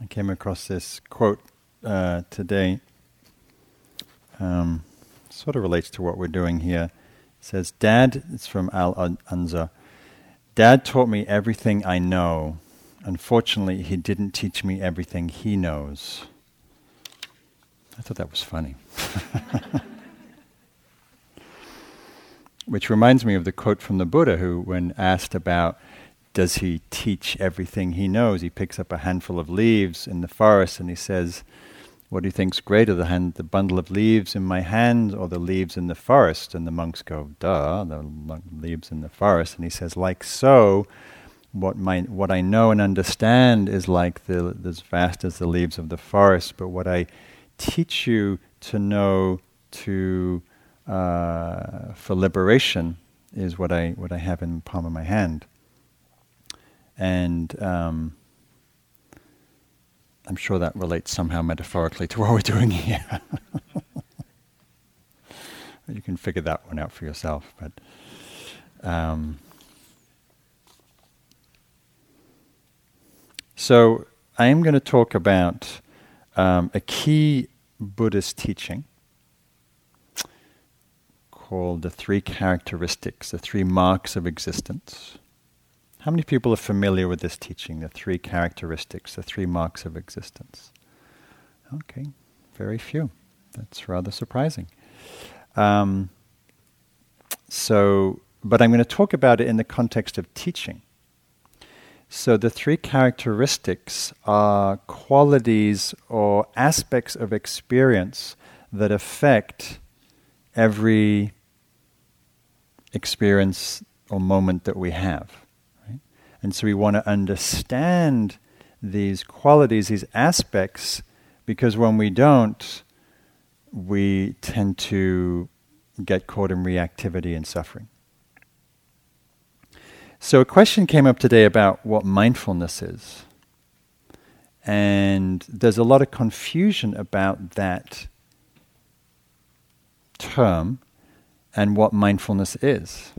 I came across this quote uh, today. Um, sort of relates to what we're doing here. It says, Dad, it's from Al Anza. Dad taught me everything I know. Unfortunately, he didn't teach me everything he knows. I thought that was funny. Which reminds me of the quote from the Buddha, who, when asked about does he teach everything he knows, he picks up a handful of leaves in the forest and he says, What do you think's greater, the, hand, the bundle of leaves in my hand or the leaves in the forest? And the monks go, Duh, the leaves in the forest. And he says, Like so, what, my, what I know and understand is like the, as vast as the leaves of the forest, but what I teach you to know to uh, for liberation is what I what I have in the palm of my hand. And um, I'm sure that relates somehow metaphorically to what we're doing here. you can figure that one out for yourself, but. Um, so I am going to talk about um, a key Buddhist teaching called the three characteristics, the three marks of existence. How many people are familiar with this teaching, the three characteristics, the three marks of existence? Okay, very few. That's rather surprising. Um, so, but I'm going to talk about it in the context of teaching. So, the three characteristics are qualities or aspects of experience that affect every experience or moment that we have. And so we want to understand these qualities, these aspects, because when we don't, we tend to get caught in reactivity and suffering. So, a question came up today about what mindfulness is. And there's a lot of confusion about that term and what mindfulness is.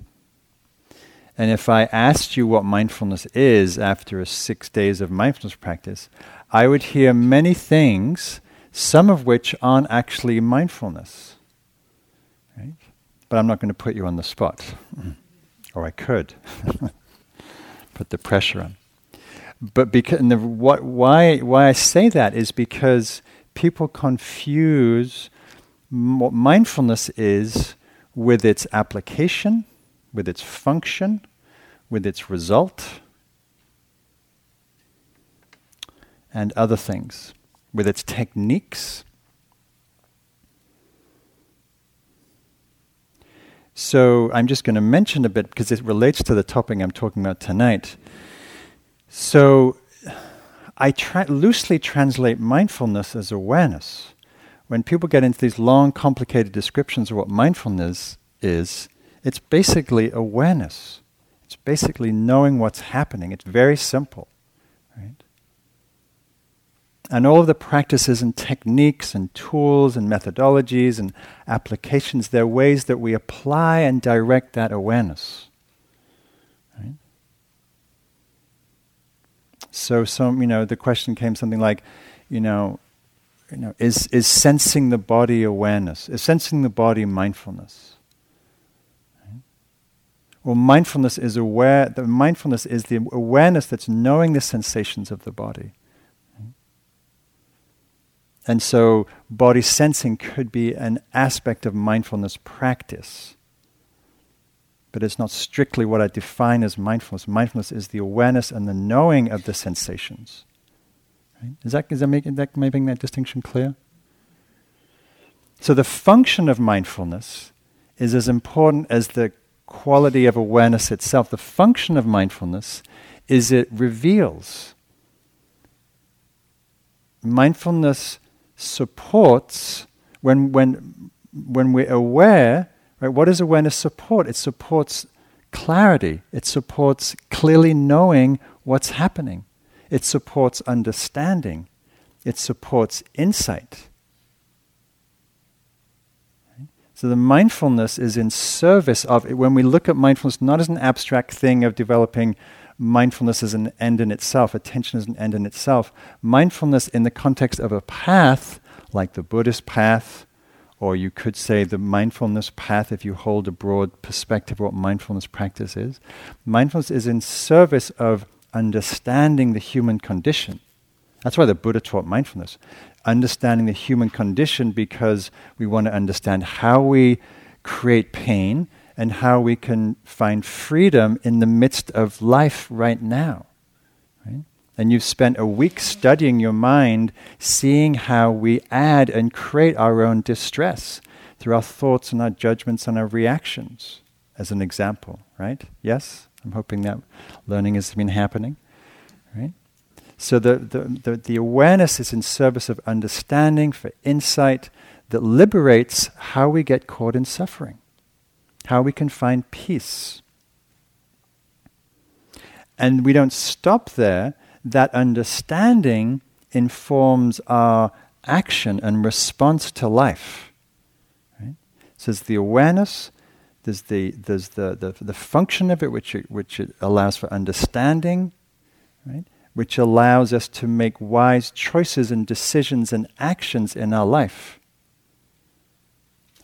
And if I asked you what mindfulness is after six days of mindfulness practice, I would hear many things, some of which aren't actually mindfulness. Right? But I'm not going to put you on the spot. or I could. put the pressure on. But because, the, what, why, why I say that is because people confuse what mindfulness is with its application, with its function, with its result, and other things, with its techniques. So I'm just going to mention a bit because it relates to the topic I'm talking about tonight. So I tra- loosely translate mindfulness as awareness when people get into these long, complicated descriptions of what mindfulness is, it's basically awareness. It's basically knowing what's happening. It's very simple, right? And all of the practices and techniques and tools and methodologies and applications, they're ways that we apply and direct that awareness. Right? So, some, you know, the question came something like, you know, you know, is, is sensing the body awareness, is sensing the body mindfulness. Well, mindfulness is aware, the mindfulness is the awareness that's knowing the sensations of the body. And so, body sensing could be an aspect of mindfulness practice. But it's not strictly what I define as mindfulness. Mindfulness is the awareness and the knowing of the sensations. Right? Is, that, is that, making, that making that distinction clear? So the function of mindfulness is as important as the quality of awareness itself. The function of mindfulness is it reveals. Mindfulness supports when when when we're aware, right, what does awareness support? It supports clarity. It supports clearly knowing what's happening. It supports understanding. It supports insight. So the mindfulness is in service of it. When we look at mindfulness, not as an abstract thing of developing mindfulness as an end in itself, attention as an end in itself. Mindfulness in the context of a path, like the Buddhist path, or you could say the mindfulness path if you hold a broad perspective of what mindfulness practice is. Mindfulness is in service of understanding the human condition. That's why the Buddha taught mindfulness. Understanding the human condition because we want to understand how we create pain and how we can find freedom in the midst of life right now. Right? And you've spent a week studying your mind, seeing how we add and create our own distress through our thoughts and our judgments and our reactions, as an example, right? Yes? I'm hoping that learning has been happening? So the, the, the, the awareness is in service of understanding, for insight, that liberates how we get caught in suffering how we can find peace. And we don't stop there. That understanding informs our action and response to life. Right? So there's the awareness, there's the, there's the, the, the function of it which, it, which it allows for understanding, right? Which allows us to make wise choices and decisions and actions in our life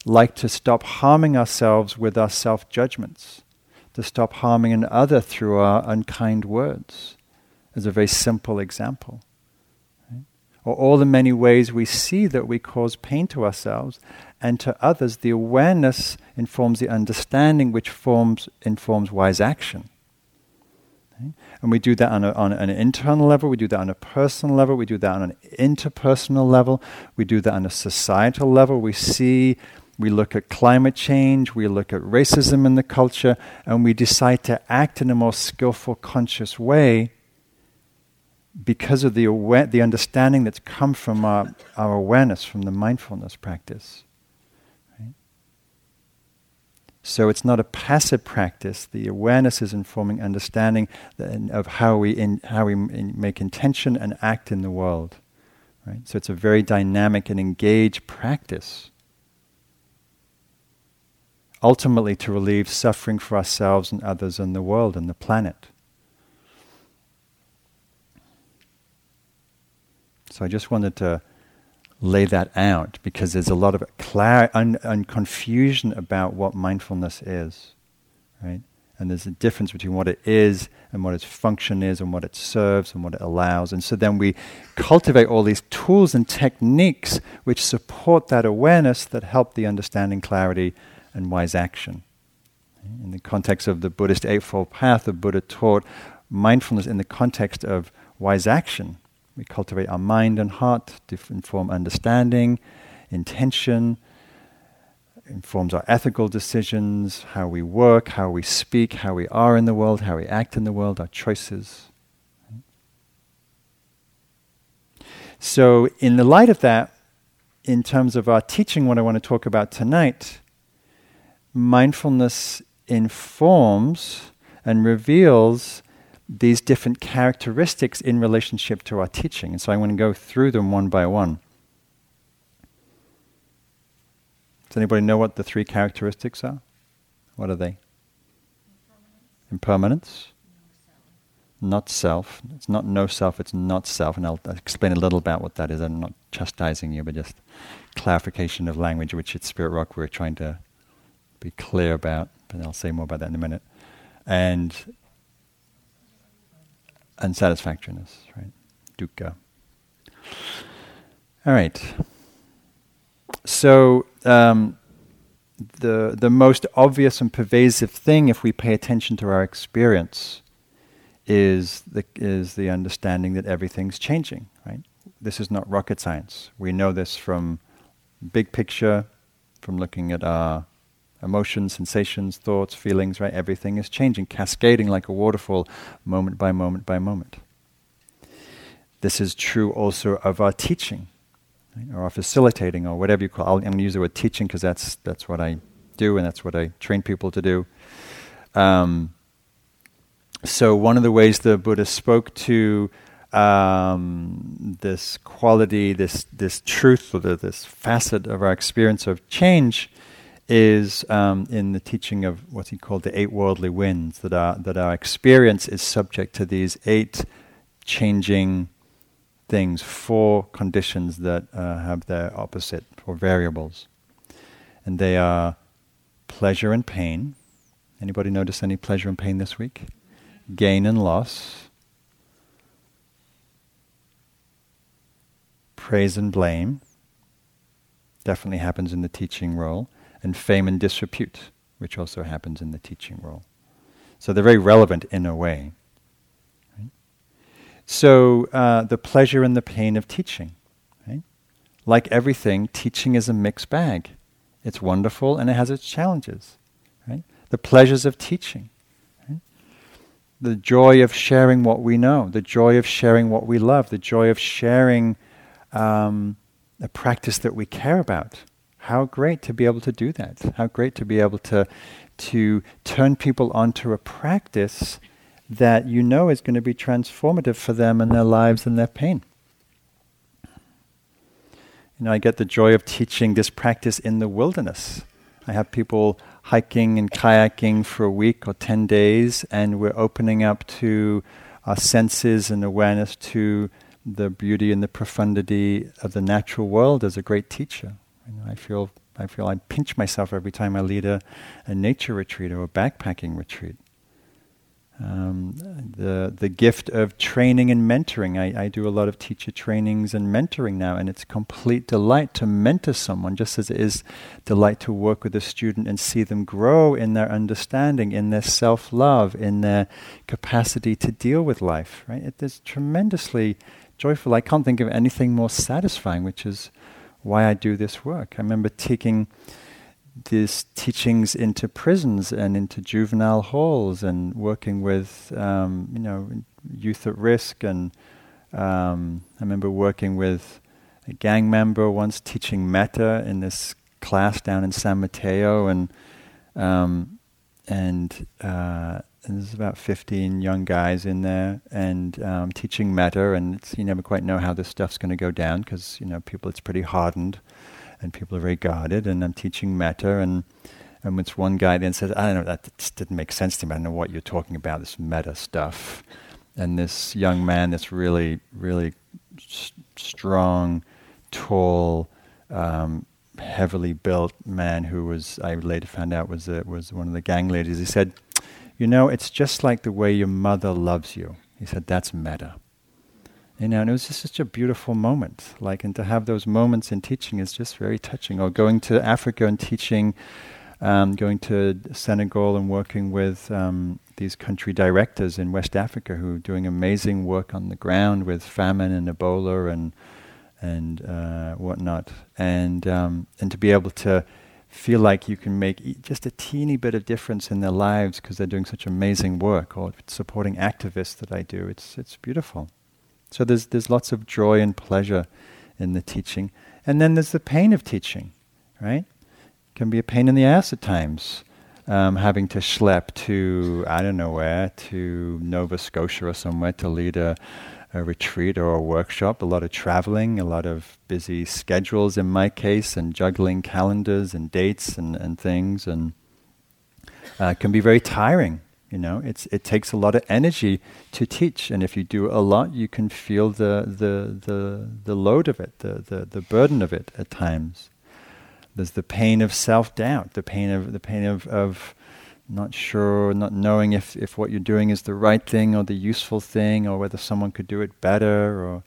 like to stop harming ourselves with our self judgments, to stop harming another through our unkind words, as a very simple example. Right? Or all the many ways we see that we cause pain to ourselves and to others, the awareness informs the understanding, which forms, informs wise action. And we do that on, a, on an internal level, we do that on a personal level, we do that on an interpersonal level, we do that on a societal level. We see we look at climate change, we look at racism in the culture, and we decide to act in a more skillful, conscious way because of the, aware, the understanding that's come from our, our awareness, from the mindfulness practice. Right? So it's not a passive practice. The awareness is informing understanding of how we, in, how we make intention and act in the world. Right? So it's a very dynamic and engaged practice ultimately to relieve suffering for ourselves and others and the world and the planet. So I just wanted to lay that out because there's a lot of confusion about what mindfulness is, right? And there's a difference between what it is and what its function is and what it serves and what it allows. And so then we cultivate all these tools and techniques which support that awareness that help the understanding clarity and wise action. In the context of the Buddhist Eightfold Path, the Buddha taught mindfulness in the context of wise action. We cultivate our mind and heart to inform understanding, intention, informs our ethical decisions, how we work, how we speak, how we are in the world, how we act in the world, our choices. So, in the light of that, in terms of our teaching, what I want to talk about tonight mindfulness informs and reveals these different characteristics in relationship to our teaching. And so I'm going to go through them one by one. Does anybody know what the three characteristics are? What are they? Impermanence. Not self. It's not no self, it's not self. And I'll explain a little about what that is. I'm not chastising you, but just clarification of language, which at Spirit Rock we're trying to be clear about, but I'll say more about that in a minute. And unsatisfactoriness, right? Dukkha. All right. So um, the the most obvious and pervasive thing, if we pay attention to our experience, is the is the understanding that everything's changing. Right. This is not rocket science. We know this from big picture, from looking at our emotions, sensations, thoughts, feelings, right? Everything is changing, cascading like a waterfall, moment by moment by moment. This is true also of our teaching, right? or our facilitating, or whatever you call. I'll, I'm going to use the word teaching because that's that's what I do, and that's what I train people to do. Um, so one of the ways the Buddha spoke to um, this quality, this this truth, or this facet of our experience of change, is um, in the teaching of what he called the eight worldly winds, that our, that our experience is subject to these eight changing things, four conditions that uh, have their opposite, or variables. And they are pleasure and pain. Anybody notice any pleasure and pain this week? Gain and loss. Praise and blame. Definitely happens in the teaching role and fame and disrepute, which also happens in the teaching role. So they're very relevant in a way. Right? So uh, the pleasure and the pain of teaching. Right? Like everything, teaching is a mixed bag. It's wonderful and it has its challenges. Right? The pleasures of teaching. The joy of sharing what we know, the joy of sharing what we love, the joy of sharing um, a practice that we care about how great to be able to do that. How great to be able to, to turn people onto a practice that you know is going to be transformative for them and their lives and their pain. You know, I get the joy of teaching this practice in the wilderness. I have people hiking and kayaking for a week or 10 days, and we're opening up to our senses and awareness to the beauty and the profundity of the natural world as a great teacher. I feel I feel I pinch myself every time I lead a, a nature retreat or a backpacking retreat. Um, the the gift of training and mentoring. I, I do a lot of teacher trainings and mentoring now, and it's complete delight to mentor someone, just as it is delight to work with a student and see them grow in their understanding, in their self love, in their capacity to deal with life. Right? It is tremendously joyful. I can't think of anything more satisfying, which is why I do this work. I remember taking these teachings into prisons and into juvenile halls and working with um, you know youth at risk and um, I remember working with a gang member once teaching metta in this class down in San Mateo and um, and uh, there's about 15 young guys in there and um, teaching metta and you never quite know how this stuff's going to go down because you know people it's pretty hardened and people are very guarded and I'm teaching metta and and it's one guy then says I don't know that didn't make sense to me. I don't know what you're talking about this metta stuff. And this young man this really really s- strong tall um, heavily built man who was I later found out was a, was one of the gang leaders he said you know, it's just like the way your mother loves you. He said, That's metta. You know, and it was just such a beautiful moment. Like, and to have those moments in teaching is just very touching. Or going to Africa and teaching, um, going to Senegal and working with um, these country directors in West Africa who are doing amazing work on the ground with famine and Ebola and and uh, whatnot, and um, and to be able to feel like you can make just a teeny bit of difference in their lives because they're doing such amazing work, or supporting activists that I do. It's it's beautiful. So there's there's lots of joy and pleasure in the teaching, and then there's the pain of teaching, right? It can be a pain in the ass at times, um, having to schlep to I don't know where to Nova Scotia or somewhere to lead a a retreat or a workshop, a lot of traveling, a lot of busy schedules in my case, and juggling calendars and dates and, and things, and uh, can be very tiring. You know, it's it takes a lot of energy to teach, and if you do a lot, you can feel the the the, the load of it, the, the the burden of it at times. There's the pain of self doubt, the pain of the pain of, of not sure, not knowing if, if what you're doing is the right thing or the useful thing or whether someone could do it better or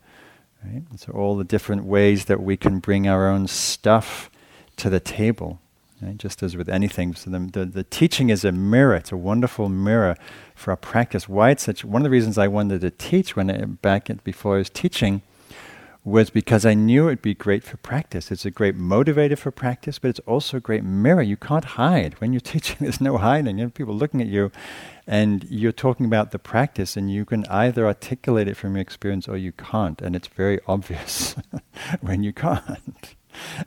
right? So all the different ways that we can bring our own stuff to the table. Right? Just as with anything. So the, the, the teaching is a mirror, it's a wonderful mirror for our practice. Why it's such one of the reasons I wanted to teach when I, back at, before I was teaching was because I knew it'd be great for practice. It's a great motivator for practice, but it's also a great mirror. You can't hide. When you're teaching, there's no hiding. You have people looking at you, and you're talking about the practice, and you can either articulate it from your experience or you can't, and it's very obvious when you can't.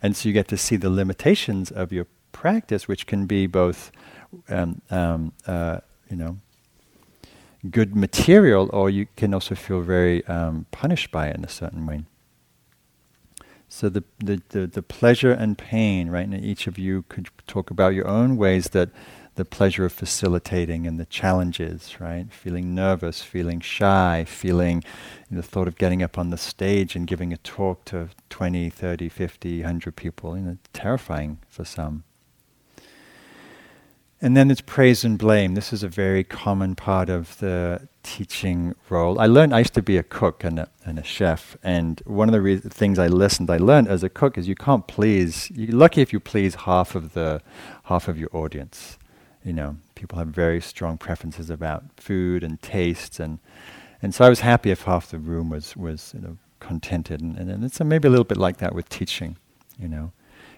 And so you get to see the limitations of your practice, which can be both, um, um, uh, you know, good material, or you can also feel very um, punished by it in a certain way. So the, the, the, the pleasure and pain, right? Each of you could talk about your own ways that the pleasure of facilitating and the challenges, right? Feeling nervous, feeling shy, feeling the thought of getting up on the stage and giving a talk to 20, 30, 50, 100 people, you know, terrifying for some. And then it's praise and blame. This is a very common part of the teaching role. I learned, I used to be a cook and a, and a chef, and one of the re- things I listened, I learned as a cook is you can't please, you're lucky if you please half of the, half of your audience. You know, people have very strong preferences about food and tastes, and, and so I was happy if half the room was, was you know, contented, and, and, and it's maybe a little bit like that with teaching, you know.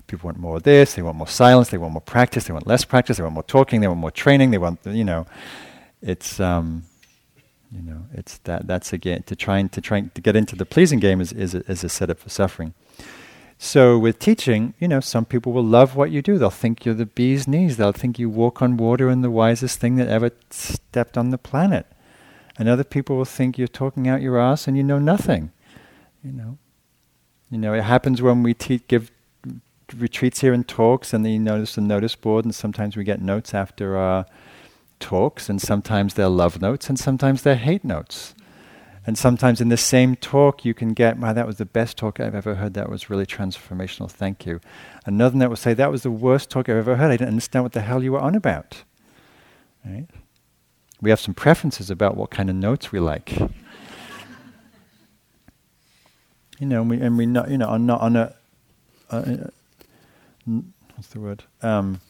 People want more of this, they want more silence, they want more practice, they want less practice, they want more talking, they want more training, they want, you know, it's, um, you know, it's that, that's again, to trying to trying to get into the pleasing game is, is, a, is a setup for suffering. So with teaching, you know, some people will love what you do. They'll think you're the bee's knees. They'll think you walk on water and the wisest thing that ever stepped on the planet. And other people will think you're talking out your ass and you know nothing. You know, you know, it happens when we te- give retreats here and talks, and then you notice the notice board, and sometimes we get notes after our talks, and sometimes they're love notes, and sometimes they're hate notes. And sometimes in the same talk, you can get, wow, that was the best talk I've ever heard. That was really transformational. Thank you. Another note will say, that was the worst talk I've ever heard. I didn't understand what the hell you were on about. Right? We have some preferences about what kind of notes we like. you know, and we, and we not, you know, are not on a, uh, what's the word? Um,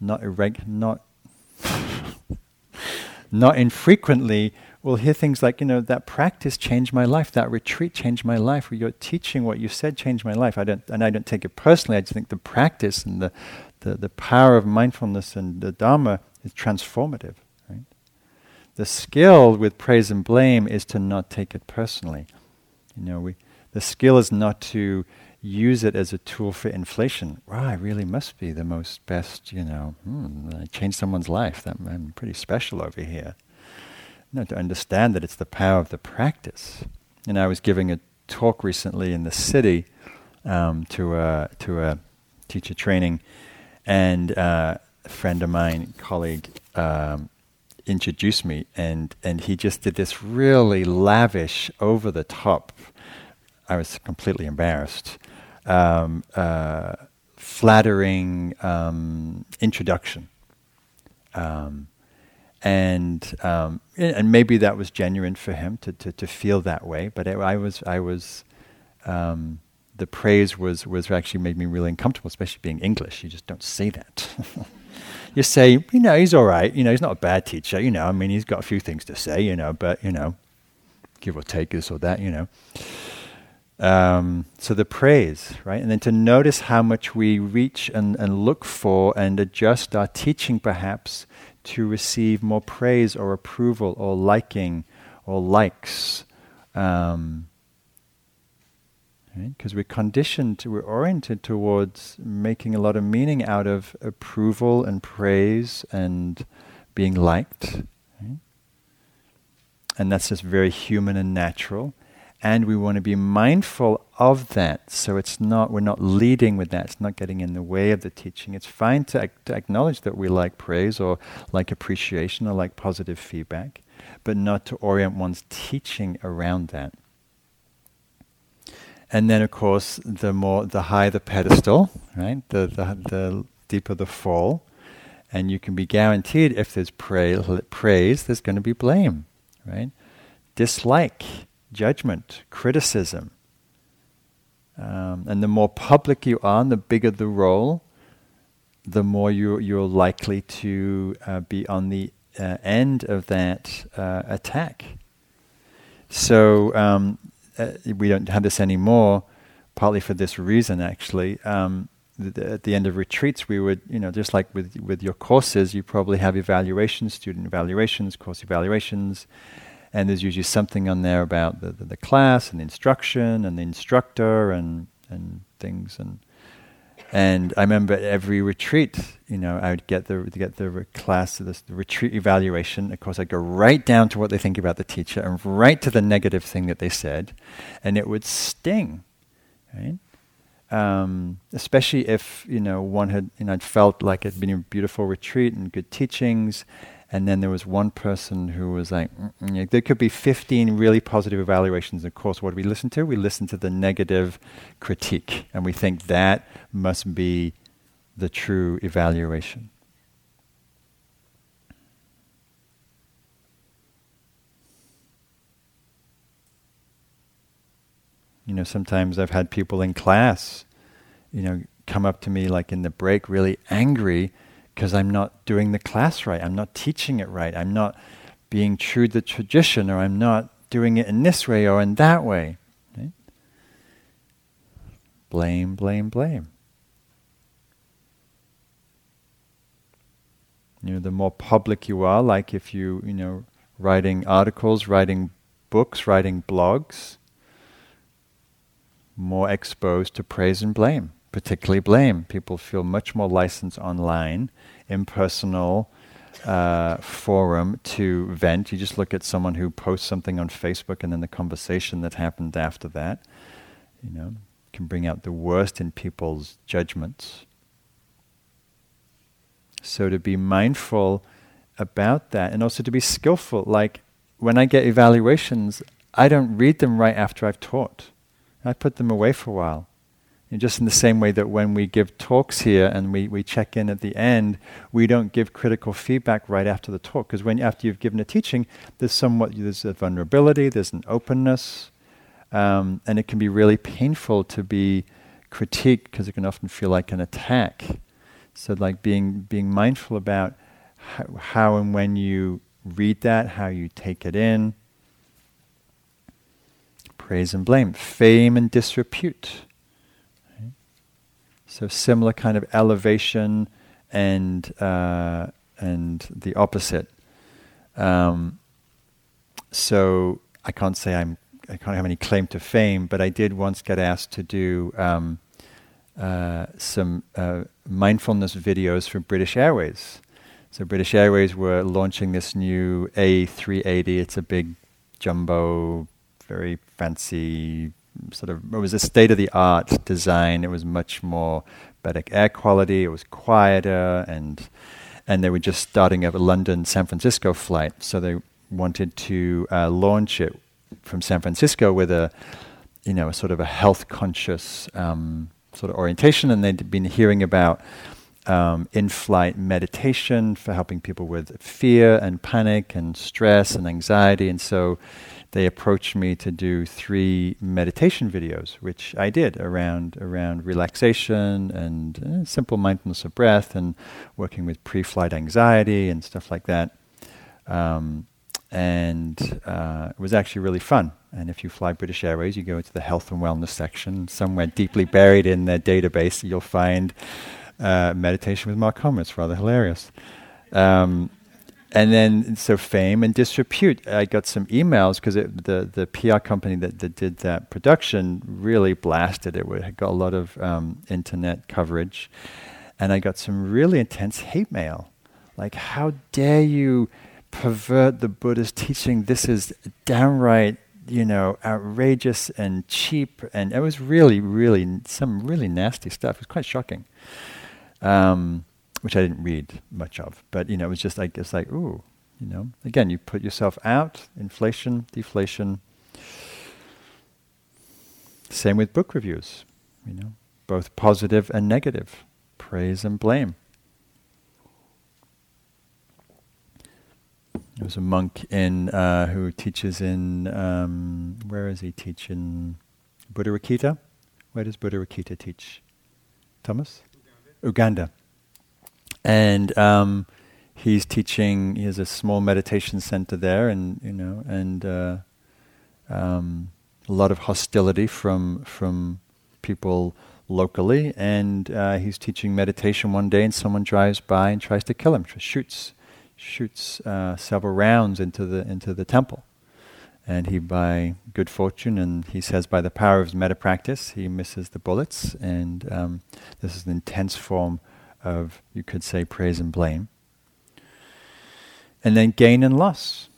not irreg, not not infrequently, we'll hear things like, you know, that practice changed my life, that retreat changed my life, or your teaching, what you said changed my life. I don't, and I don't take it personally. I just think the practice and the, the, the power of mindfulness and the Dharma is transformative. Right? The skill with praise and blame is to not take it personally. You know, we, the skill is not to use it as a tool for inflation. Wow, I really must be the most best, you know, hmm, I changed someone's life. That, I'm pretty special over here. No, to understand that it's the power of the practice. And I was giving a talk recently in the city um, to, a, to a teacher training, and uh, a friend of mine, colleague, um, introduced me, and, and he just did this really lavish, over the top. I was completely embarrassed um, uh, flattering um, introduction. Um, and um, and maybe that was genuine for him to, to, to feel that way. But it, I was I was um, the praise was was actually made me really uncomfortable, especially being English. You just don't say that. you say, you know, he's all right. You know, he's not a bad teacher. You know, I mean, he's got a few things to say. You know, but you know, give or take this or that. You know. Um, so the praise, right? And then to notice how much we reach and, and look for and adjust our teaching perhaps to receive more praise or approval or liking or likes. Um, because we're conditioned, we're oriented towards making a lot of meaning out of approval and praise and being liked. Right? And that's just very human and natural and we want to be mindful of that. So it's not we're not leading with that. It's not getting in the way of the teaching. It's fine to, to, acknowledge that we like praise or like appreciation or like positive feedback but not to orient one's teaching around that. And then of course the more the higher the pedestal right the the, the deeper the fall and you can be guaranteed if there's pra- praise there's going to be blame right? Dislike judgment, criticism. Um, and the more public you are, and the bigger the role, the more you, you're likely to uh, be on the uh, end of that uh, attack. So um, uh, we don't have this anymore, partly for this reason, actually. Um, at the end of retreats, we would, you know, just like with with your courses, you probably have evaluations, student evaluations, course evaluations, and there's usually something on there about the, the, the, class and the instruction and the instructor and and things and and I remember every retreat, you know, I would get the get the class the, the retreat evaluation. Of course, I'd go right down to what they think about the teacher and right to the negative thing that they said, and it would sting. right? Um, especially if you know one had you know I'd felt like it'd been a beautiful retreat and good teachings, and then there was one person who was like, Mm-mm. there could be 15 really positive evaluations. Of course, what do we listen to? We listen to the negative critique, and we think that must be the true evaluation. You know, sometimes I've had people in class, you know, come up to me like in the break really angry because I'm not doing the class right. I'm not teaching it right. I'm not being true to the tradition, or I'm not doing it in this way or in that way. Right? Blame, blame, blame. You know, the more public you are, like if you, you know, writing articles, writing books, writing blogs, more exposed to praise and blame, particularly blame. People feel much more licensed online, impersonal uh, forum to vent. You just look at someone who posts something on Facebook and then the conversation that happened after that, you know, can bring out the worst in people's judgments. So to be mindful about that and also to be skillful, like when I get evaluations, I don't read them right after I've taught. I put them away for a while. And just in the same way that when we give talks here and we, we check in at the end, we don't give critical feedback right after the talk. Because when after you've given a teaching, there's somewhat there's a vulnerability, there's an openness, um, and it can be really painful to be critiqued because it can often feel like an attack. So like being being mindful about how, how and when you read that, how you take it in, praise and blame, fame and disrepute. So similar kind of elevation and uh, and the opposite. Um, so I can't say I'm I can't have any claim to fame, but I did once get asked to do um, uh, some uh, mindfulness videos for British Airways. So British Airways were launching this new A380. It's a big jumbo very fancy sort of it was a state of the art design. It was much more better air quality. It was quieter, and and they were just starting a London San Francisco flight, so they wanted to uh, launch it from San Francisco with a you know a sort of a health conscious um, sort of orientation, and they'd been hearing about. Um, in-flight meditation for helping people with fear and panic and stress and anxiety, and so they approached me to do three meditation videos, which I did around around relaxation and uh, simple mindfulness of breath and working with pre-flight anxiety and stuff like that. Um, and uh, it was actually really fun. And if you fly British Airways, you go into the health and wellness section. Somewhere deeply buried in their database, you'll find uh, meditation with Mark Homer. It's rather hilarious. Um, and then so fame and disrepute. I got some emails because the the PR company that, that did that production really blasted it. It got a lot of um, internet coverage, and I got some really intense hate mail, like how dare you pervert the Buddha's teaching? This is downright you know outrageous and cheap, and it was really really some really nasty stuff. It was quite shocking. Um, which I didn't read much of. But you know, it was just like it's like, ooh, you know. Again, you put yourself out, inflation, deflation. Same with book reviews, you know, both positive and negative, praise and blame. There was a monk in uh, who teaches in um, where is he teaching? Buddharakkhita. Where does Buddharakkhita teach? Thomas? Uganda. Uganda. And um, he's teaching. He has a small meditation center there, and you know, and uh, um, a lot of hostility from from people locally. And uh, he's teaching meditation one day, and someone drives by and tries to kill him. Shoots shoots uh, several rounds into the into the temple. And he, by good fortune, and he says by the power of his metta practice, he misses the bullets. And um, this is an intense form of, you could say, praise and blame. And then gain and loss.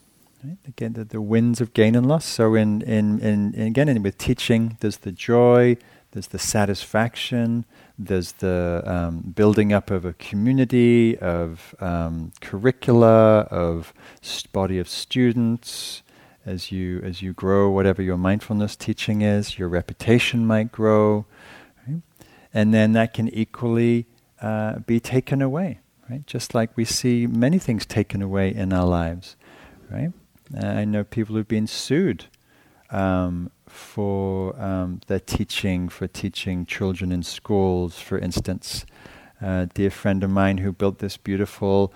Right? Again, the, the winds of gain and loss. So, in, in, in, in again, in, with teaching, there's the joy, there's the satisfaction, there's the um, building up of a community, of um, curricula, of st- body of students. As you as you grow, whatever your mindfulness teaching is, your reputation might grow, right? and then that can equally uh, be taken away, right? Just like we see many things taken away in our lives, right? Uh, I know people who've been sued um, for um, their teaching, for teaching children in schools, for instance. Uh, dear friend of mine who built this beautiful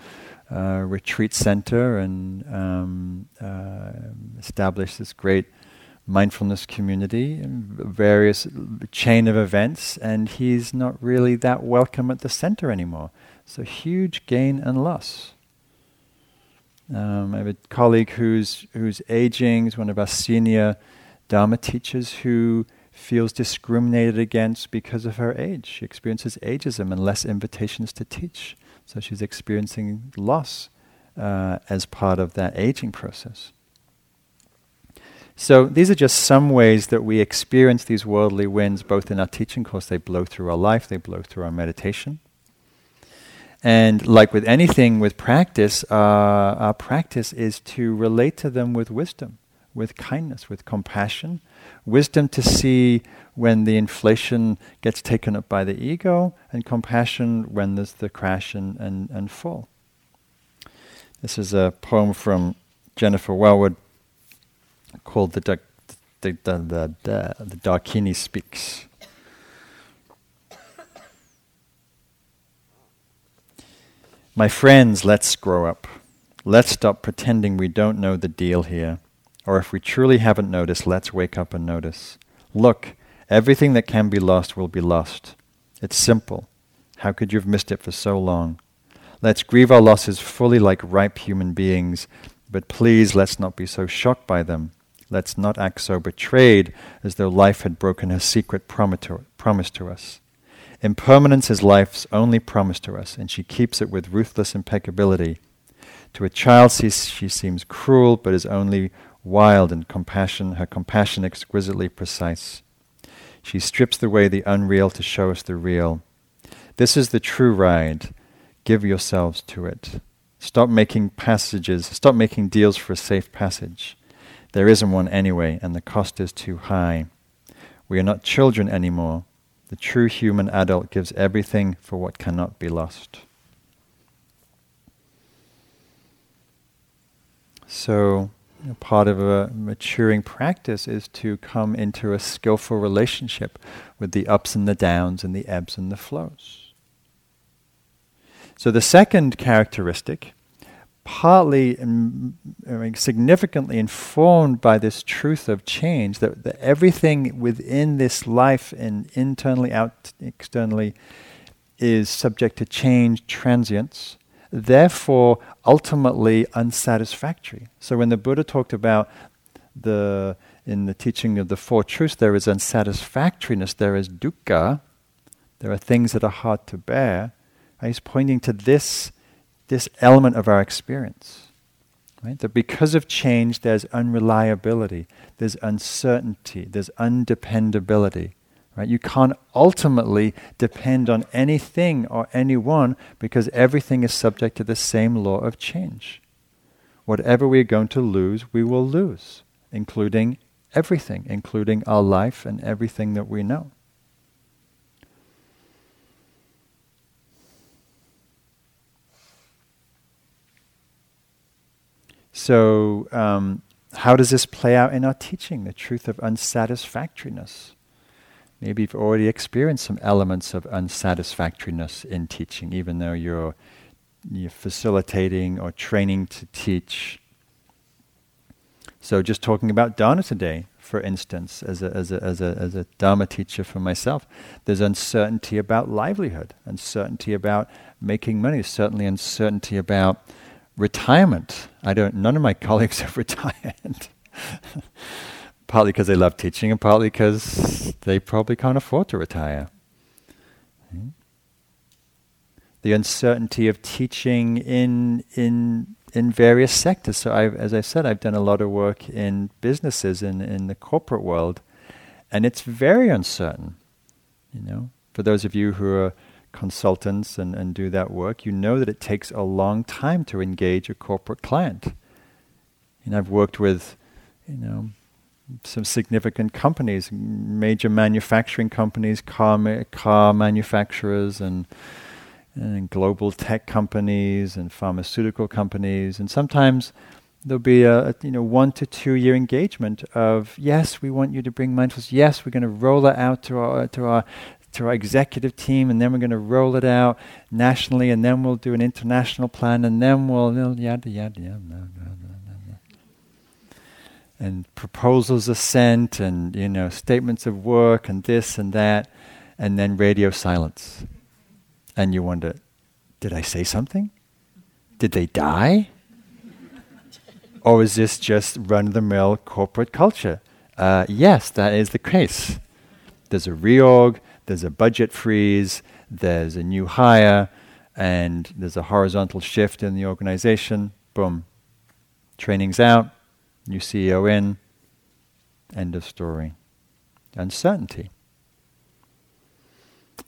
uh, retreat center and um, uh, established this great mindfulness community, various chain of events, and he's not really that welcome at the center anymore. So huge gain and loss. Um, I have a colleague who's who's aging, is one of our senior Dharma teachers who feels discriminated against because of her age. She experiences ageism and less invitations to teach. So she's experiencing loss uh, as part of that aging process. So these are just some ways that we experience these worldly winds, both in our teaching course, they blow through our life, they blow through our meditation. And like with anything with practice, uh, our practice is to relate to them with wisdom, with kindness, with compassion. Wisdom to see when the inflation gets taken up by the ego, and compassion when there's the crash and, and, and fall. This is a poem from Jennifer Welwood called The, da- the, the, the, the, the Dakini Speaks. My friends, let's grow up. Let's stop pretending we don't know the deal here. Or if we truly haven't noticed, let's wake up and notice. Look, everything that can be lost will be lost. It's simple. How could you have missed it for so long? Let's grieve our losses fully like ripe human beings, but please let's not be so shocked by them. Let's not act so betrayed as though life had broken her secret promise to us. Impermanence is life's only promise to us, and she keeps it with ruthless impeccability. To a child, she, she seems cruel, but is only wild in compassion, her compassion exquisitely precise. She strips away the unreal to show us the real. This is the true ride. Give yourselves to it. Stop making passages, stop making deals for a safe passage. There isn't one anyway, and the cost is too high. We are not children anymore. The true human adult gives everything for what cannot be lost. So, part of a maturing practice is to come into a skillful relationship with the ups and the downs and the ebbs and the flows. So, the second characteristic partly I mean, significantly informed by this truth of change that, that everything within this life and internally out externally is subject to change transience therefore ultimately unsatisfactory. So when the buddha talked about the in the teaching of the four truths there is unsatisfactoriness there is dukkha there are things that are hard to bear he's pointing to this this element of our experience. Right? That because of change, there's unreliability, there's uncertainty, there's undependability. Right? You can't ultimately depend on anything or anyone because everything is subject to the same law of change. Whatever we're going to lose, we will lose, including everything, including our life and everything that we know. So, um, how does this play out in our teaching? The truth of unsatisfactoriness. Maybe you've already experienced some elements of unsatisfactoriness in teaching, even though you're, you're facilitating or training to teach. So, just talking about Dharma today, for instance, as a, as a, as a, as a Dharma teacher for myself, there's uncertainty about livelihood, uncertainty about making money, certainly uncertainty about retirement. I don't. None of my colleagues have retired. partly because they love teaching, and partly because they probably can't afford to retire. The uncertainty of teaching in in in various sectors. So, I've, as I said, I've done a lot of work in businesses in in the corporate world, and it's very uncertain. You know, for those of you who are consultants and, and do that work, you know that it takes a long time to engage a corporate client. And I've worked with, you know, some significant companies, major manufacturing companies, car ma- car manufacturers, and and global tech companies and pharmaceutical companies, and sometimes there'll be a, a, you know one to two year engagement of yes, we want you to bring mindfulness. Yes, we're going to roll it out to our to our to our executive team, and then we're going to roll it out nationally, and then we'll do an international plan, and then we'll yada yada yada. No, and proposals are sent, and you know statements of work, and this and that, and then radio silence, and you wonder, did I say something? Did they die? or is this just run-of-the-mill corporate culture? Uh, yes, that is the case. There's a reorg there's a budget freeze, there's a new hire, and there's a horizontal shift in the organization. Boom. Training's out, new CEO in, end of story. Uncertainty.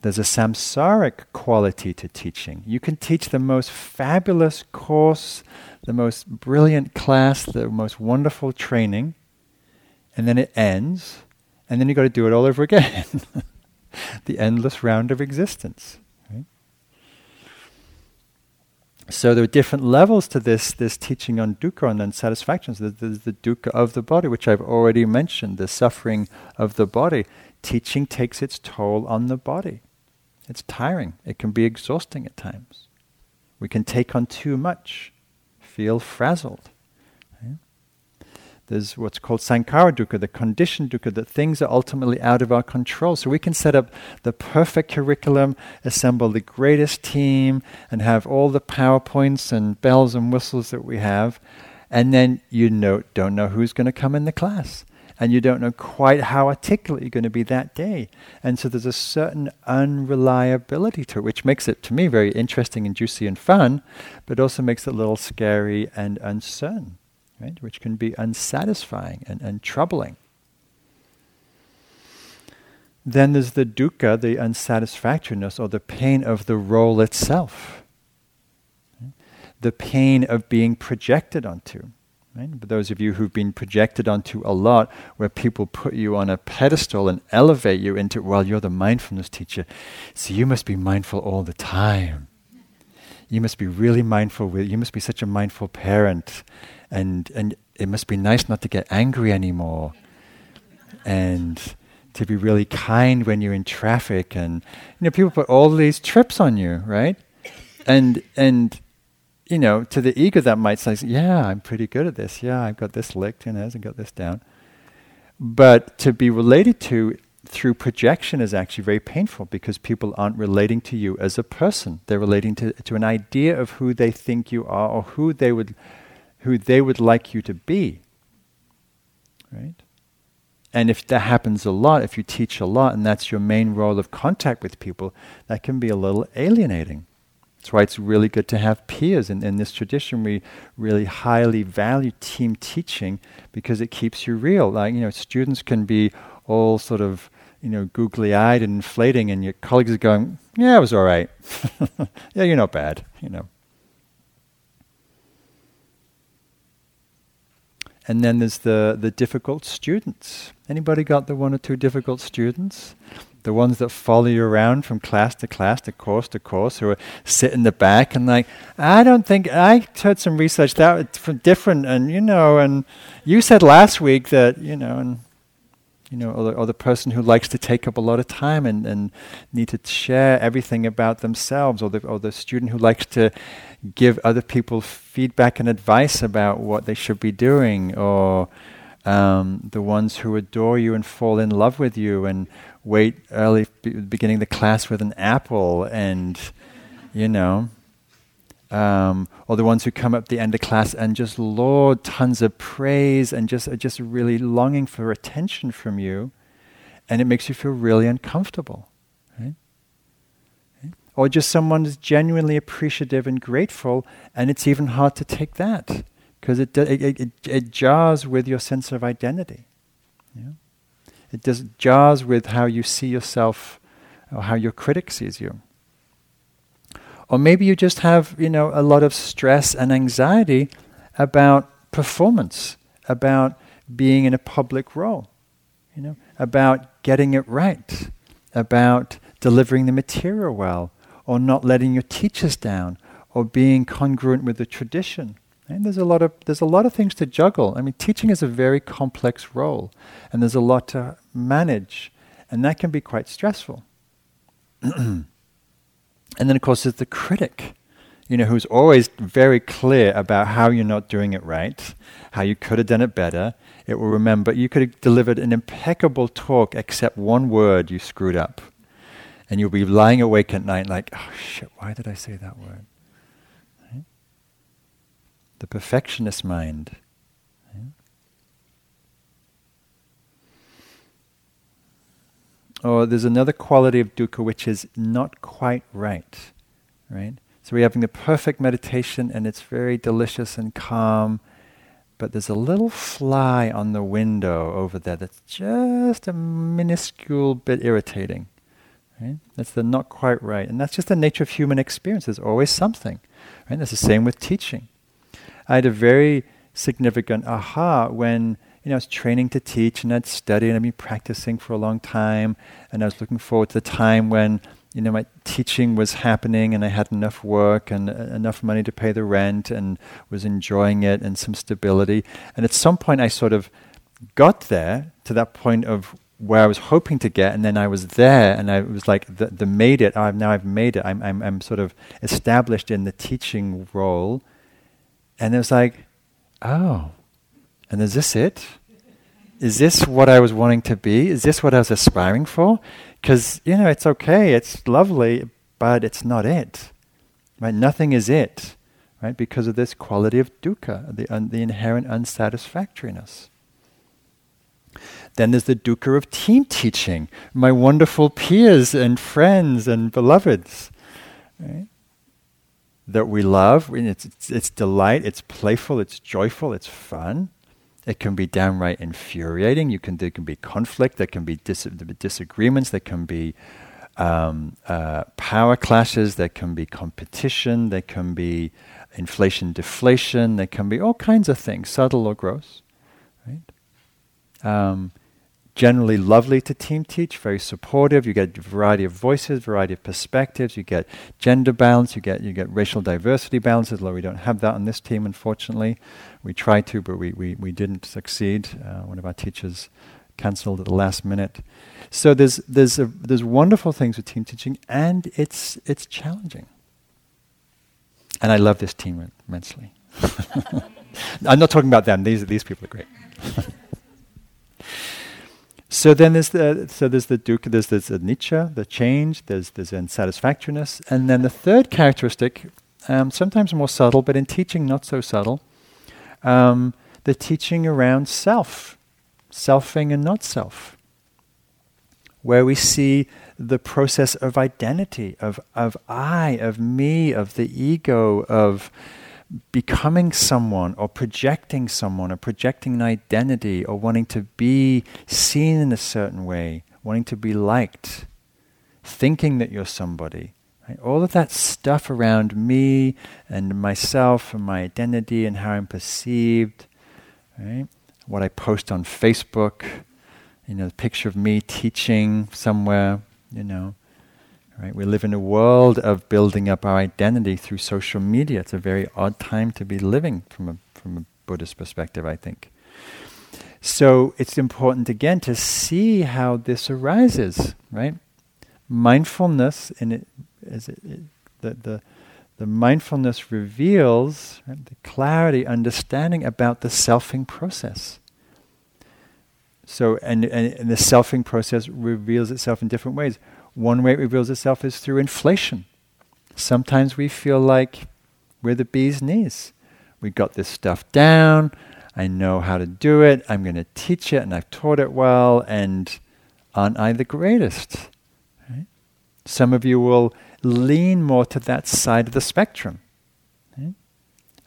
There's a samsaric quality to teaching. You can teach the most fabulous course, the most brilliant class, the most wonderful training, and then it ends, and then you've got to do it all over again. the endless round of existence. So there are different levels to this this teaching on dukkha and unsatisfactions. There's the dukkha of the body, which I've already mentioned, the suffering of the body. Teaching takes its toll on the body. It's tiring. It can be exhausting at times. We can take on too much, feel frazzled. There's what's called sankhara dukkha, the conditioned dukkha, that things are ultimately out of our control. So we can set up the perfect curriculum, assemble the greatest team, and have all the PowerPoints and bells and whistles that we have. And then you know, don't know who's going to come in the class. And you don't know quite how articulate you're going to be that day. And so there's a certain unreliability to it, which makes it, to me, very interesting and juicy and fun, but also makes it a little scary and uncertain right? which can be unsatisfying and, and troubling. Then there's the dukkha, the unsatisfactoriness or the pain of the role itself. The pain of being projected onto. Right? Those of you who've been projected onto a lot, where people put you on a pedestal and elevate you into, well, you're the mindfulness teacher, so you must be mindful all the time. You must be really mindful with, you must be such a mindful parent and and it must be nice not to get angry anymore, and to be really kind when you're in traffic, and you know people put all these trips on you, right? And and you know to the ego that might say, yeah, I'm pretty good at this. Yeah, I've got this licked, and I've got this down. But to be related to through projection is actually very painful because people aren't relating to you as a person. They're relating to, to an idea of who they think you are or who they would who they would like you to be. Right? And if that happens a lot, if you teach a lot and that's your main role of contact with people, that can be a little alienating. That's why it's really good to have peers. And in this tradition, we really highly value team teaching because it keeps you real. Like, you know, students can be all sort of, you know, googly eyed and inflating, and your colleagues are going, Yeah, it was all right. yeah, you're not bad, you know. And then there's the, the difficult students. Anybody got the one or two difficult students? The ones that follow you around from class to class, to course to course, who sit in the back and like, I don't think I heard some research that from different, and you know, and you said last week that you know, and you know, or the, or the, person who likes to take up a lot of time and, and need to share everything about themselves, or the, or the student who likes to give other people feedback and advice about what they should be doing, or um, the ones who adore you and fall in love with you and wait early be- beginning the class with an apple and you know um, or the ones who come up the end of class and just laud tons of praise and just are just really longing for attention from you and it makes you feel really uncomfortable right? or just someone who's genuinely appreciative and grateful, and it's even hard to take that because it, it, it, it, jars with your sense of identity. Yeah? It does jars with how you see yourself or how your critic sees you. Or maybe you just have, you know, a lot of stress and anxiety about performance, about being in a public role, you know, about getting it right, about delivering the material well, or not letting your teachers down, or being congruent with the tradition. And there's a lot of there's a lot of things to juggle. I mean, teaching is a very complex role, and there's a lot to manage, and that can be quite stressful. and then, of course, there's the critic, you know, who's always very clear about how you're not doing it right, how you could have done it better. It will remember you could have delivered an impeccable talk, except one word you screwed up, and you'll be lying awake at night like, oh shit, why did I say that word? the perfectionist mind. Or there's another quality of dukkha which is not quite right, right? So we're having the perfect meditation and it's very delicious and calm, but there's a little fly on the window over there that's just a minuscule bit irritating. Right? That's the not quite right. And that's just the nature of human experience. There's always something. Right? That's the same with teaching. I had a very significant aha when you know I was training to teach and I'd studied and I'd been practicing for a long time and I was looking forward to the time when you know my teaching was happening and I had enough work and uh, enough money to pay the rent and was enjoying it and some stability and at some point I sort of got there to that point of where I was hoping to get, and then I was there, and I was like, the, the made it. I've now I've made it. I'm, I'm I'm sort of established in the teaching role, and it was like, oh, and is this it? Is this what I was wanting to be? Is this what I was aspiring for? Because, you know, it's okay, it's lovely, but it's not it. Right? Nothing is it, right? Because of this quality of dukkha, the, un- the inherent unsatisfactoriness. Then there's the dukkha of team teaching, my wonderful peers and friends and beloveds. Right? that we love. It's, it's, it's, delight, it's playful, it's joyful, it's fun. It can be downright infuriating. You can, there can be conflict, there can be dis- disagreements, there can be um, uh, power clashes, there can be competition, there can be inflation, deflation, there can be all kinds of things, subtle or gross. Right? Um, generally lovely to team teach, very supportive. You get a variety of voices, variety of perspectives. You get gender balance. You get you get racial diversity balances. Although we don't have that on this team, unfortunately, we tried to, but we we, we didn't succeed. Uh, one of our teachers cancelled at the last minute. So there's there's a, there's wonderful things with team teaching, and it's it's challenging. And I love this team immensely. I'm not talking about them. These these people are great. So then there's the so there's the dukkha, there's, there's the anicca, the change, there's there's unsatisfactoriness, and then the third characteristic, um, sometimes more subtle, but in teaching not so subtle, um, the teaching around self, selfing and not self, where we see the process of identity, of of I, of me, of the ego, of becoming someone or projecting someone or projecting an identity or wanting to be seen in a certain way, wanting to be liked, thinking that you're somebody. Right? All of that stuff around me and myself and my identity and how I'm perceived, right? what I post on Facebook, you know, the picture of me teaching somewhere, you know, Right? We live in a world of building up our identity through social media. It's a very odd time to be living from a, from a Buddhist perspective, I think. So it's important again to see how this arises, right? Mindfulness, and it, it, it, the, the, the mindfulness reveals right, the clarity, understanding about the selfing process. So, and, and, and the selfing process reveals itself in different ways. One way it reveals itself is through inflation. Sometimes we feel like we're the bee's knees. We got this stuff down. I know how to do it. I'm going to teach it, and I've taught it well. And aren't I the greatest? Right? Some of you will lean more to that side of the spectrum.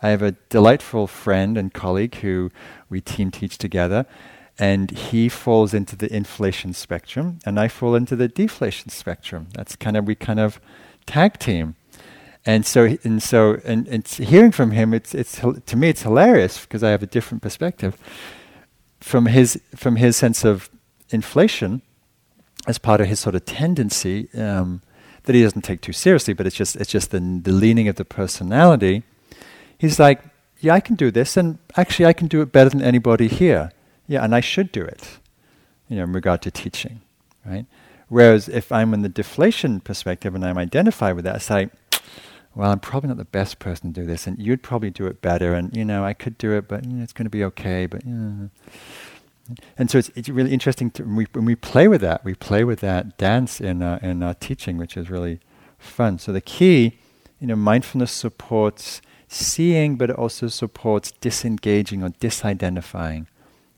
I have a delightful friend and colleague who we team teach together, and he falls into the inflation spectrum, and I fall into the deflation spectrum. That's kind of we kind of tag team, and so and so and, and hearing from him, it's it's to me it's hilarious because I have a different perspective from his from his sense of inflation as part of his sort of tendency um, that he doesn't take too seriously, but it's just it's just the the leaning of the personality. He's like, yeah, I can do this, and actually, I can do it better than anybody here yeah, and I should do it, you know, in regard to teaching, right? Whereas if I'm in the deflation perspective and I'm identified with that, I say, well, I'm probably not the best person to do this, and you'd probably do it better, and you know, I could do it, but you know, it's going to be okay. But yeah. And so it's it's really interesting to when we, when we play with that. We play with that dance in uh, in our teaching, which is really fun. So the key, you know, mindfulness supports seeing, but it also supports disengaging or disidentifying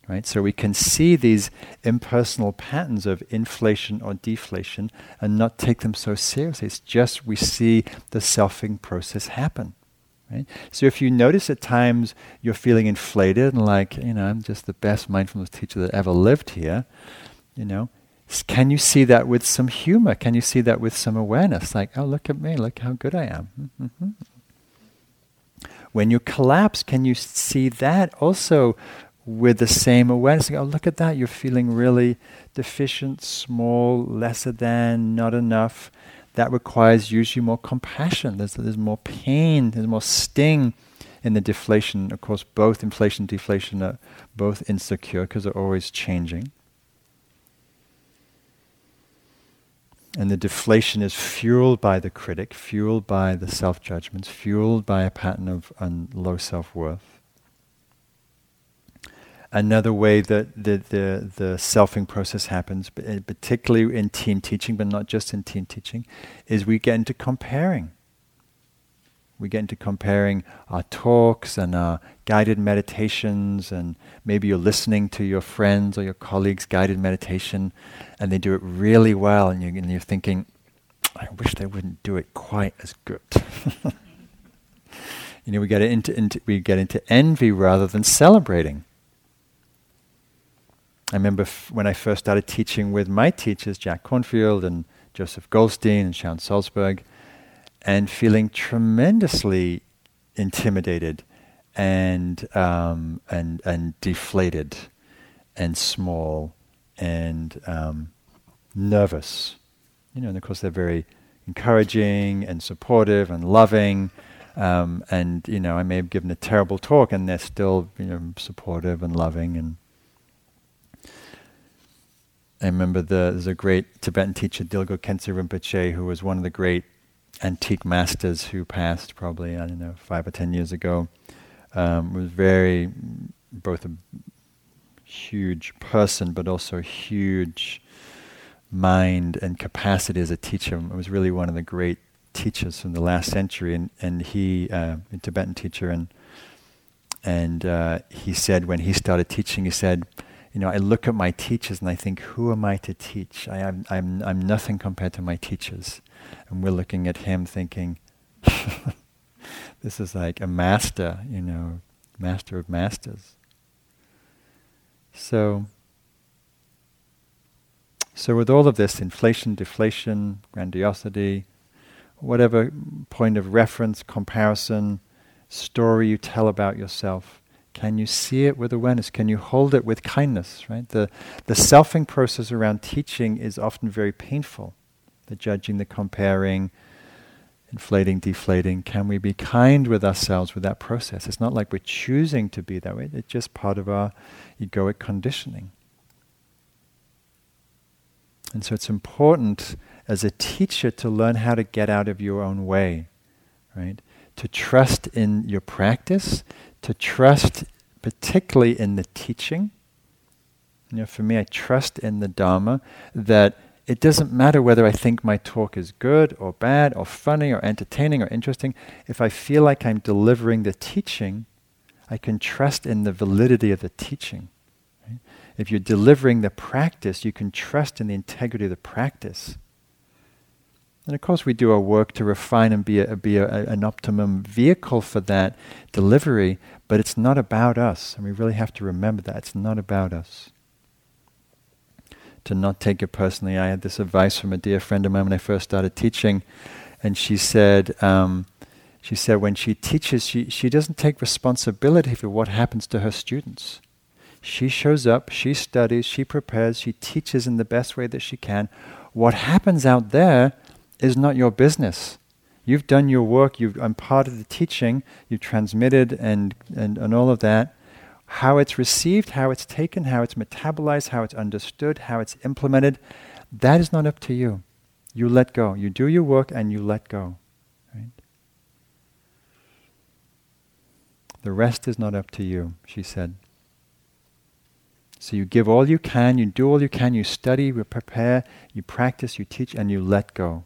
Right? So we can see these impersonal patterns of inflation or deflation and not take them so seriously. It's just we see the selfing process happen. Right? So if you notice at times you're feeling inflated and like, you know, I'm just the best mindfulness teacher that ever lived here, you know, can you see that with some humor? Can you see that with some awareness? Like, oh, look at me, look how good I am. Mm-hmm. When you collapse, can you see that also with the same awareness. Oh, look at that. You're feeling really deficient, small, lesser than, not enough. That requires usually more compassion. There's, there's more pain, there's more sting in the deflation. Of course, both inflation and deflation are both insecure because they're always changing. And the deflation is fueled by the critic, fueled by the self judgments, fueled by a pattern of un- low self worth. Another way that the, the, the selfing process happens, uh, particularly in team teaching, but not just in team teaching, is we get into comparing. We get into comparing our talks and our guided meditations, and maybe you're listening to your friends or your colleagues' guided meditation, and they do it really well, and, you, and you're thinking, I wish they wouldn't do it quite as good. you know, we get into, into we get into envy rather than celebrating. I remember f- when I first started teaching with my teachers, Jack Kornfield and Joseph Goldstein and Sharon Salzberg, and feeling tremendously intimidated and um, and and deflated and small and um, nervous. You know, and of course they're very encouraging and supportive and loving. Um, and you know, I may have given a terrible talk, and they're still you know supportive and loving and I remember the, there's a great Tibetan teacher, Dilgo Khyentse Rinpoche, who was one of the great antique masters who passed probably, I don't know, five or ten years ago. Um, was very, both a huge person, but also a huge mind and capacity as a teacher. It was really one of the great teachers from the last century, and, and he, uh, a Tibetan teacher, and and uh, he said when he started teaching, he said, you know, I look at my teachers and I think, who am I to teach? I am, I'm, I'm nothing compared to my teachers. And we're looking at him thinking, this is like a master, you know, master of masters. So, so with all of this, inflation, deflation, grandiosity, whatever point of reference, comparison, story you tell about yourself, can you see it with awareness? Can you hold it with kindness? Right? The the selfing process around teaching is often very painful. The judging, the comparing, inflating, deflating. Can we be kind with ourselves with that process? It's not like we're choosing to be that way. It's just part of our egoic conditioning. And so it's important as a teacher to learn how to get out of your own way, right? To trust in your practice, to trust particularly in the teaching. You know, for me, I trust in the Dharma that it doesn't matter whether I think my talk is good or bad or funny or entertaining or interesting. If I feel like I'm delivering the teaching, I can trust in the validity of the teaching. Right? If you're delivering the practice, you can trust in the integrity of the practice. And of course, we do our work to refine and be, a, be a, an optimum vehicle for that delivery, but it's not about us. And we really have to remember that. It's not about us. to not take it personally. I had this advice from a dear friend of mine when I first started teaching, and she said, um, she said when she teaches, she, she doesn't take responsibility for what happens to her students. She shows up, she studies, she prepares, she teaches in the best way that she can. What happens out there is not your business. You've done your work, you've, I'm part of the teaching, you've transmitted and, and, and all of that. How it's received, how it's taken, how it's metabolized, how it's understood, how it's implemented, that is not up to you. You let go. You do your work and you let go. Right? The rest is not up to you, she said. So you give all you can, you do all you can, you study, you prepare, you practice, you teach, and you let go.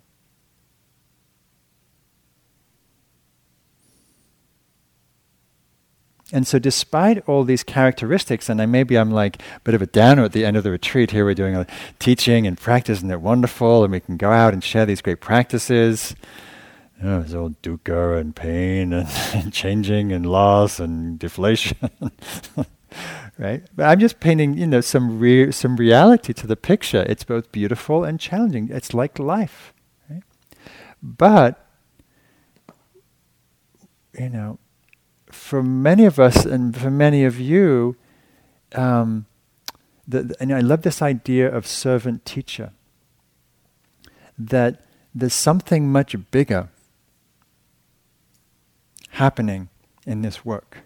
And so, despite all these characteristics, and I, maybe I'm like a bit of a downer at the end of the retreat. Here we're doing a teaching and practice, and they're wonderful, and we can go out and share these great practices. You know, it's all dukkha and pain and, and changing and loss and deflation. right? But I'm just painting, you know, some re- some reality to the picture. It's both beautiful and challenging. It's like life, right? But you know, for many of us and for many of you, um, the, and I love this idea of servant teacher. That there's something much bigger happening in this work.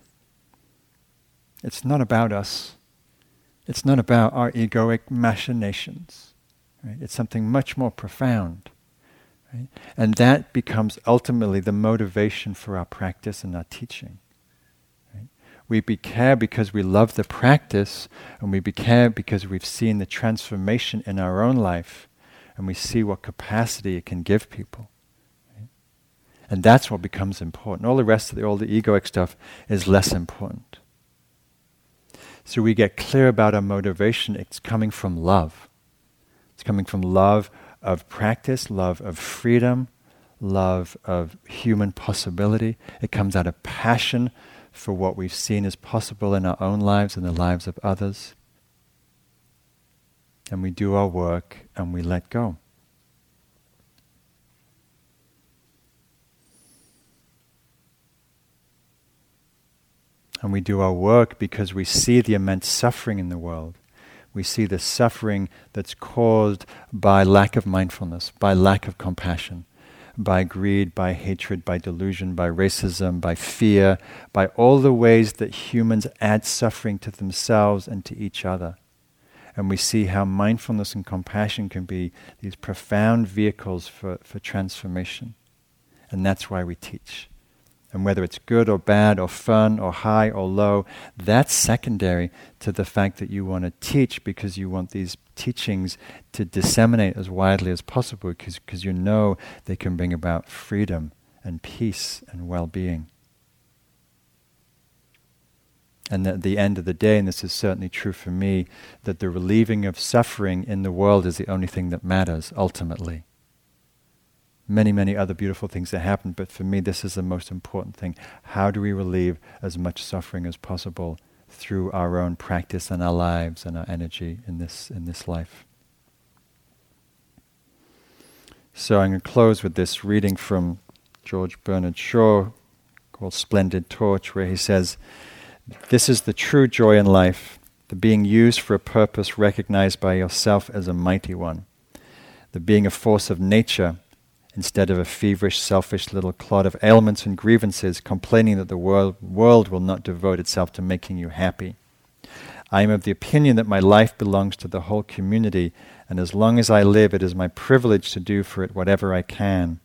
It's not about us. It's not about our egoic machinations. Right? It's something much more profound. Right? And that becomes ultimately the motivation for our practice and our teaching. We care because we love the practice, and we care because we've seen the transformation in our own life, and we see what capacity it can give people. And that's what becomes important. All the rest of the, all the egoic stuff is less important. So we get clear about our motivation. It's coming from love. It's coming from love of practice, love of freedom, love of human possibility. It comes out of passion for what we've seen as possible in our own lives and the lives of others. And we do our work and we let go. And we do our work because we see the immense suffering in the world. We see the suffering that's caused by lack of mindfulness, by lack of compassion, by greed, by hatred, by delusion, by racism, by fear, by all the ways that humans add suffering to themselves and to each other. And we see how mindfulness and compassion can be these profound vehicles for, for transformation. And that's why we teach. And whether it's good or bad or fun or high or low, that's secondary to the fact that you want to teach because you want these teachings to disseminate as widely as possible because you know they can bring about freedom and peace and well being. And at the end of the day, and this is certainly true for me, that the relieving of suffering in the world is the only thing that matters ultimately many, many other beautiful things that happen, but for me, this is the most important thing. How do we relieve as much suffering as possible through our own practice and our lives and our energy in this, in this life? So I'm going to close with this reading from George Bernard Shaw called Splendid Torch, where he says, This is the true joy in life, the being used for a purpose recognized by yourself as a mighty one, the being a force of nature instead of a feverish, selfish little clod of ailments and grievances, complaining that the world, world will not devote itself to making you happy. I am of the opinion that my life belongs to the whole community, and as long as I live, it is my privilege to do for it whatever I can.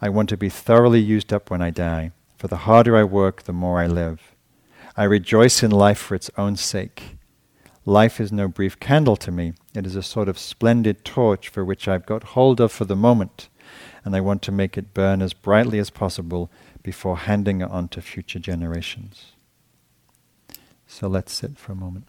I want to be thoroughly used up when I die, for the harder I work, the more I live. I rejoice in life for its own sake. Life is no brief candle to me. It is a sort of splendid torch for which I've got hold of for the moment and I want to make it burn as brightly as possible before handing it on to future generations. So let's sit for a moment.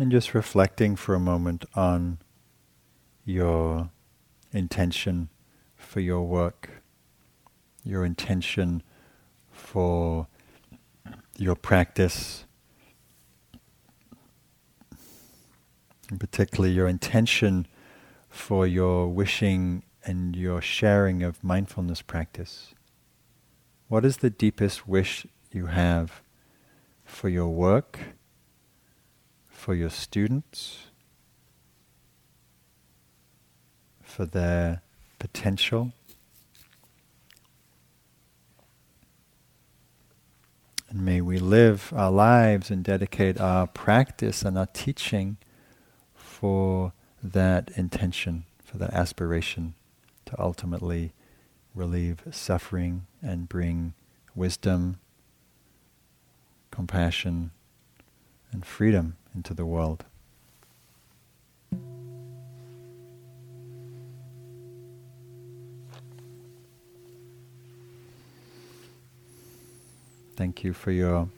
And just reflecting for a moment on your intention for your work, your intention for your practice, and particularly your intention for your wishing and your sharing of mindfulness practice. What is the deepest wish you have for your work, for your students, for their potential? And may we live our lives and dedicate our practice and our teaching for that intention, for that aspiration to ultimately relieve suffering and bring wisdom, compassion, and freedom into the world. Thank you for your